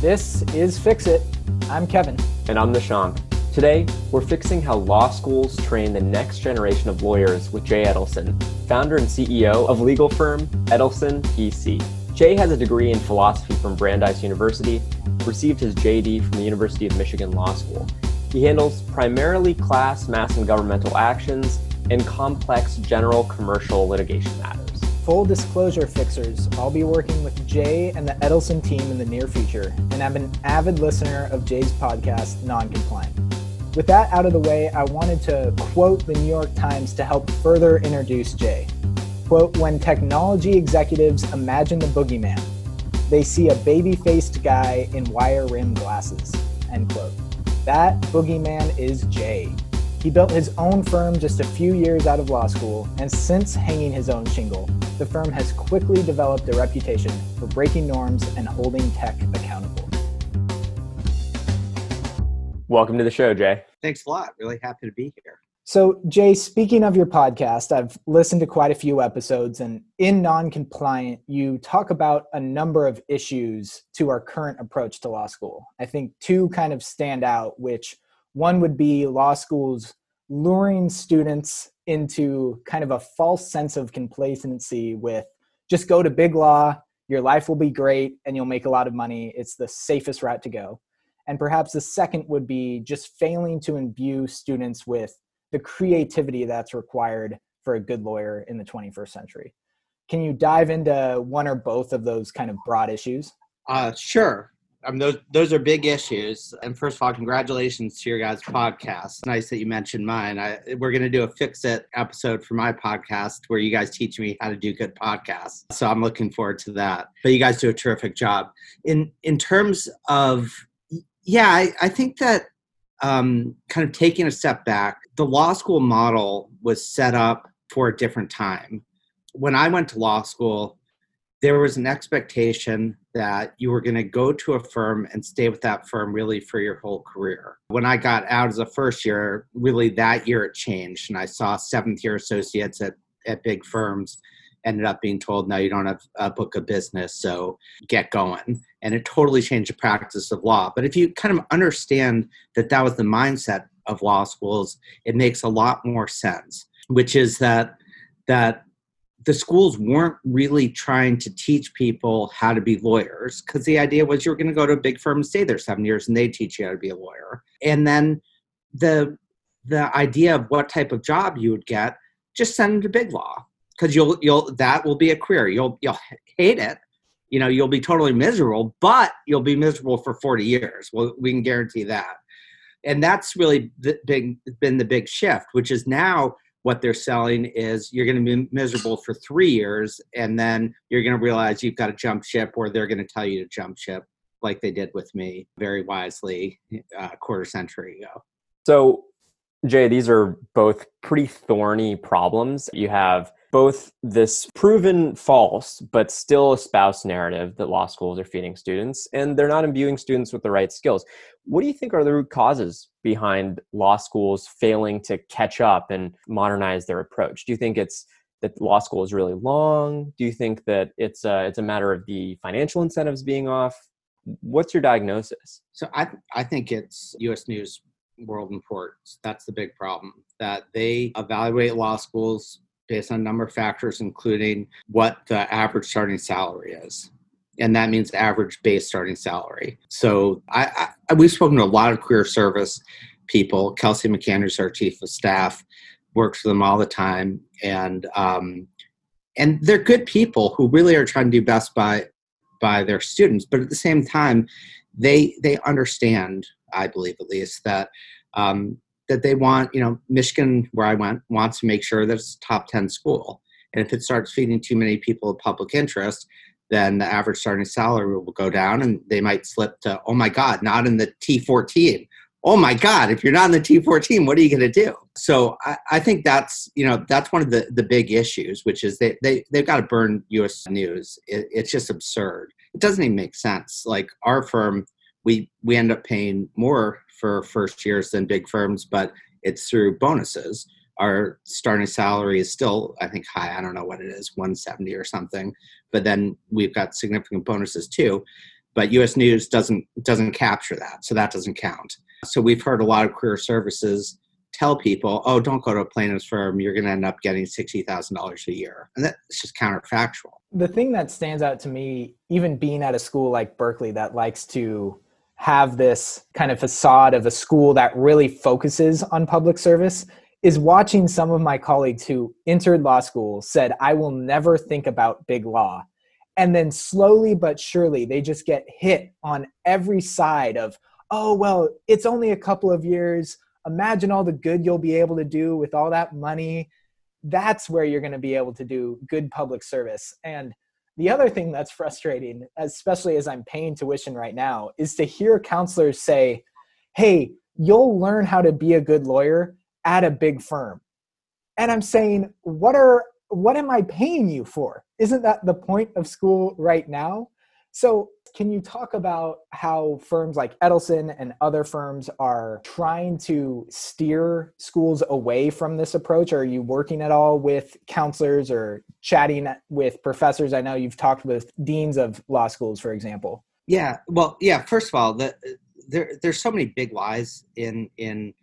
This is Fix It. I'm Kevin. And I'm Nishank. Today, we're fixing how law schools train the next generation of lawyers with Jay Edelson, founder and CEO of legal firm Edelson PC. Jay has a degree in philosophy from Brandeis University, received his JD from the University of Michigan Law School. He handles primarily class, mass, and governmental actions and complex general commercial litigation matters. Full disclosure fixers, I'll be working with Jay and the Edelson team in the near future, and I'm an avid listener of Jay's podcast, Noncompliant. With that out of the way, I wanted to quote the New York Times to help further introduce Jay. Quote, when technology executives imagine the boogeyman, they see a baby faced guy in wire rimmed glasses. End quote. That boogeyman is Jay. He built his own firm just a few years out of law school, and since hanging his own shingle, the firm has quickly developed a reputation for breaking norms and holding tech accountable. Welcome to the show, Jay. Thanks a lot. Really happy to be here. So, Jay, speaking of your podcast, I've listened to quite a few episodes, and in non-compliant, you talk about a number of issues to our current approach to law school. I think two kind of stand out, which one would be law schools luring students into kind of a false sense of complacency with just go to big law, your life will be great, and you'll make a lot of money. It's the safest route to go. And perhaps the second would be just failing to imbue students with the creativity that's required for a good lawyer in the 21st century. Can you dive into one or both of those kind of broad issues? Uh, sure. I mean, those those are big issues. And first of all, congratulations to your guys' podcast. Nice that you mentioned mine. I, we're going to do a fix it episode for my podcast where you guys teach me how to do good podcasts. So I'm looking forward to that. But you guys do a terrific job. In in terms of, yeah, I, I think that um, kind of taking a step back, the law school model was set up for a different time. When I went to law school, there was an expectation that you were going to go to a firm and stay with that firm really for your whole career. When I got out as a first year, really that year it changed. And I saw seventh year associates at, at big firms ended up being told, no, you don't have a book of business, so get going. And it totally changed the practice of law. But if you kind of understand that that was the mindset of law schools, it makes a lot more sense, which is that that the schools weren't really trying to teach people how to be lawyers because the idea was you were going to go to a big firm and stay there seven years and they teach you how to be a lawyer. And then the the idea of what type of job you would get just send them to big law because you'll you'll that will be a career. You'll you'll hate it you know you'll be totally miserable but you'll be miserable for 40 years. Well we can guarantee that. And that's really big been the big shift which is now what they're selling is you're going to be miserable for three years and then you're going to realize you've got to jump ship or they're going to tell you to jump ship like they did with me very wisely uh, a quarter century ago. So jay these are both pretty thorny problems. You have both this proven false but still espoused narrative that law schools are feeding students and they're not imbuing students with the right skills. What do you think are the root causes behind law schools failing to catch up and modernize their approach? Do you think it's that law school is really long? Do you think that it's a, it's a matter of the financial incentives being off? What's your diagnosis? So i i think it's U.S. News world reports. That's the big problem that they evaluate law schools based on a number of factors, including what the average starting salary is. And that means average base starting salary. So I, I we've spoken to a lot of career service people. Kelsey McCann, who's our chief of staff, works with them all the time, and um, and they're good people who really are trying to do best by by their students. But at the same time, they they understand, I believe at least, that um, that they want, you know, Michigan, where I went, wants to make sure that it's a top 10 school. And if it starts feeding too many people of public interest, then the average starting salary will go down and they might slip to, oh my God, not in the T14. Oh my God, if you're not in the T14, what are you going to do? So I, I, think that's, you know, that's one of the, the big issues, which is they, they, they've got to burn US news. It, it's just absurd. It doesn't even make sense. Like our firm, we, we end up paying more for first years than big firms, but it's through bonuses. Our starting salary is still, I think, high. I don't know what it is, 170 or something. But then we've got significant bonuses too. but U.S. News doesn't doesn't capture that, so that doesn't count. So we've heard a lot of career services tell people, "Oh, don't go to a plaintiff's firm. You're going to end up getting sixty thousand dollars a year," and that's just counterfactual. The thing that stands out to me, even being at a school like Berkeley that likes to have this kind of facade of a school that really focuses on public service, is watching some of my colleagues who entered law school said, "I will never think about big law." And then slowly but surely, they just get hit on every side of, oh, well, it's only a couple of years. Imagine all the good you'll be able to do with all that money. That's where you're going to be able to do good public service. And the other thing that's frustrating especially as i'm paying tuition right now is to hear counselors say hey you'll learn how to be a good lawyer at a big firm. And i'm saying what are what am i paying you for? Isn't that the point of school right now so can you talk about how firms like Edelson and other firms are trying to steer schools away from this approach? Are you working at all with counselors or chatting with professors? I know you've talked with deans of law schools, for example. Yeah, well, yeah. First of all, the, there there's so many big lies in in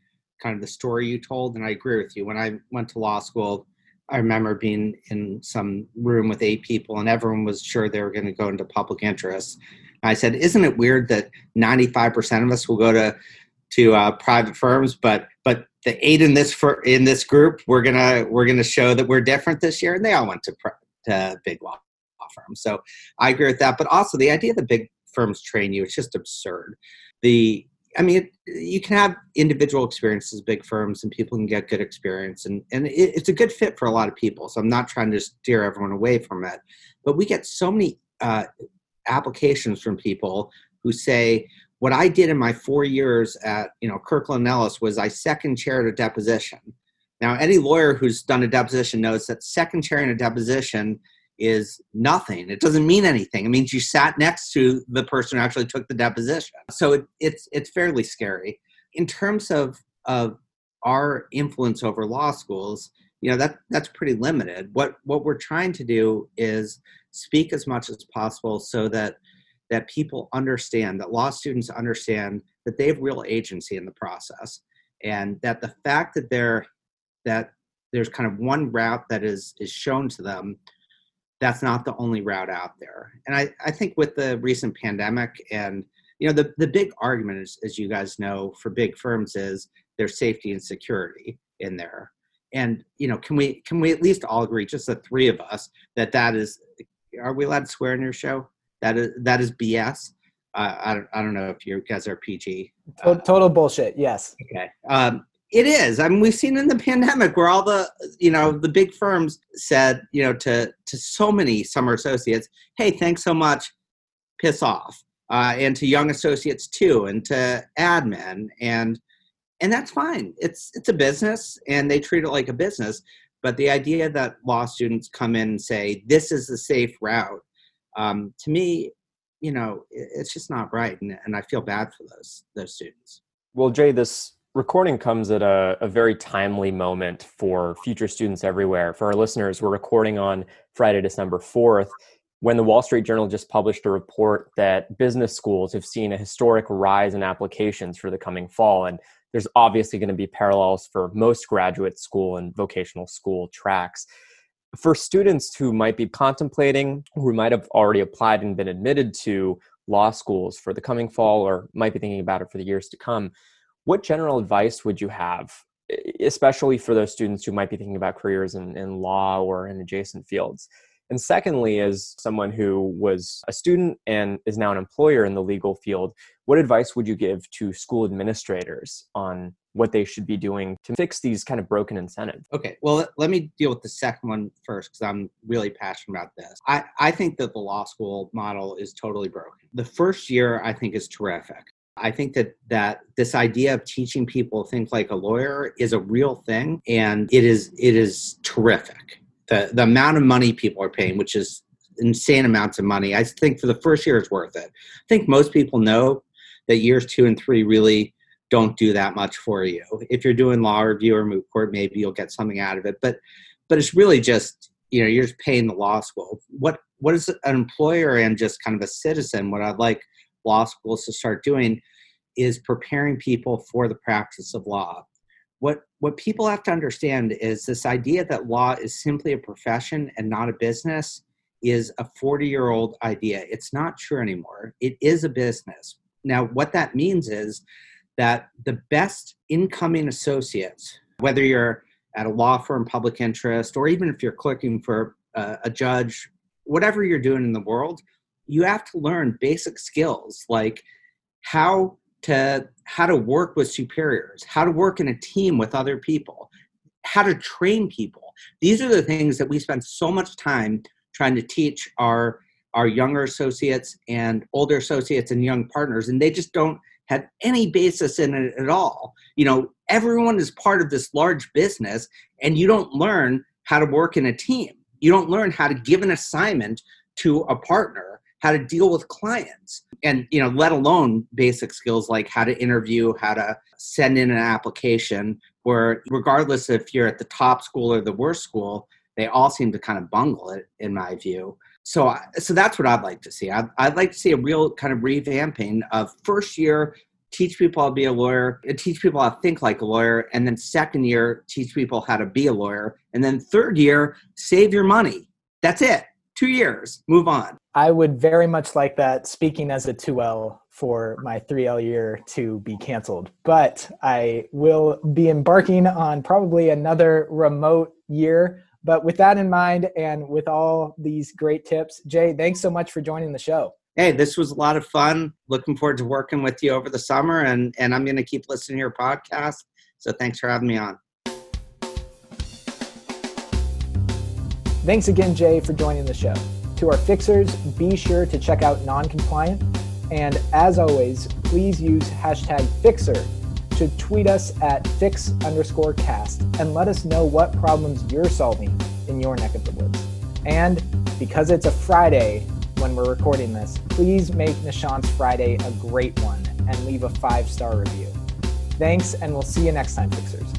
kind of the story you told, and I agree with you. When I went to law school, I remember being in some room with eight people, and everyone was sure they were going to go into public interest. I said, "Isn't it weird that 95% of us will go to to uh, private firms, but but the eight in this for in this group, we're gonna we're gonna show that we're different this year." And they all went to, to big law firms. So I agree with that. But also the idea that big firms train you, it's just absurd. The I mean, you can have individual experiences, big firms, and people can get good experience, and and it, it's a good fit for a lot of people. So I'm not trying to steer everyone away from it, but we get so many uh, applications from people who say, "What I did in my four years at you know Kirkland Ellis was I second chaired a deposition." Now, any lawyer who's done a deposition knows that second chairing a deposition is nothing. It doesn't mean anything. It means you sat next to the person who actually took the deposition. So it, it's it's fairly scary. In terms of of our influence over law schools, you know that that's pretty limited. What what we're trying to do is speak as much as possible so that that people understand that law students understand that they have real agency in the process and that the fact that they're that there's kind of one route that is is shown to them that's not the only route out there. And I, I think with the recent pandemic and you know the, the big argument is, as you guys know for big firms is their safety and security in there. And you know can we can we at least all agree just the three of us that that is are we allowed to swear in your show? That is that is bs uh, I, don't, I don't know if you guys are pg uh, total bullshit yes. Okay. Um, it is. I mean, we've seen in the pandemic where all the, you know, the big firms said, you know, to to so many summer associates, "Hey, thanks so much, piss off," uh, and to young associates too, and to admin, and and that's fine. It's it's a business, and they treat it like a business. But the idea that law students come in and say this is the safe route, um, to me, you know, it's just not right, and, and I feel bad for those those students. Well, Jay, this recording comes at a, a, very timely moment for future students everywhere. For our listeners, we're recording on Friday, December 4th, when the Wall Street Journal just published a report that business schools have seen a historic rise in applications for the coming fall. And there's obviously going to be parallels for most graduate school and vocational school tracks. For students who might be contemplating, who might have already applied and been admitted to law schools for the coming fall or might be thinking about it for the years to come, what general advice would you have especially for those students who might be thinking about careers in, in law or in adjacent fields? And secondly as someone who was a student and is now an employer in the legal field what advice would you give to school administrators on what they should be doing to fix these kind of broken incentives? Okay well let me deal with the second one first because i'm really passionate about this. I, I think that the law school model is totally broken. The first year i think is terrific I think that that this idea of teaching people think like a lawyer is a real thing, and it is it is terrific. The the amount of money people are paying, which is insane amounts of money, I think for the first year is worth it. I think most people know that years two and three really don't do that much for you. If you're doing law review or moot court, maybe you'll get something out of it, but but it's really just you know you're just paying the law school what what is an employer and just kind of a citizen what i'd like law schools to start doing is preparing people for the practice of law. What what people have to understand is this idea that law is simply a profession and not a business is a 40 year old idea. It's not true anymore. It is a business. Now what that means is that the best incoming associates whether you're at a law firm, public interest, or even if you're clerking for a, a judge, whatever you're doing in the world, you have to learn basic skills like how to how to work with superiors, how to work in a team with other people, how to train people. These are the things that we spend so much time trying to teach our our younger associates and older associates and young partners and they just don't have any basis in it at all. You know, everyone is part of this large business and you don't learn how to work in a team. You don't learn how to give an assignment to a partner, how to deal with clients, and you know, let alone basic skills like how to interview, how to send in an application. Where regardless if you're at the top school or the worst school, they all seem to kind of bungle it, in my view. So, so that's what I'd like to see. I'd, I'd like to see a real kind of revamping of first year teach people how to be a lawyer, uh, teach people how to think like a lawyer, and then second year, teach people how to be a lawyer, and then third year, save your money. That's it. Two years, move on. I would very much like that, speaking as a 2L for my 3L year to be canceled. But I will be embarking on probably another remote year. But with that in mind, and with all these great tips, Jay, thanks so much for joining the show hey, this was a lot of fun. Looking forward to working with you over the summer, and and I'm going to keep listening to your podcast. So thanks for having me on. Thanks again, Jay, for joining the show. To our fixers, be sure to check out Noncompliant. And as always, please use hashtag Fixer to tweet us at fix underscore cast and let us know what problems you're solving in your neck of the woods. And because it's a Friday, when we're recording this, please make Nishant's Friday a great one and leave a five star review. Thanks, and we'll see you next time, Fixers.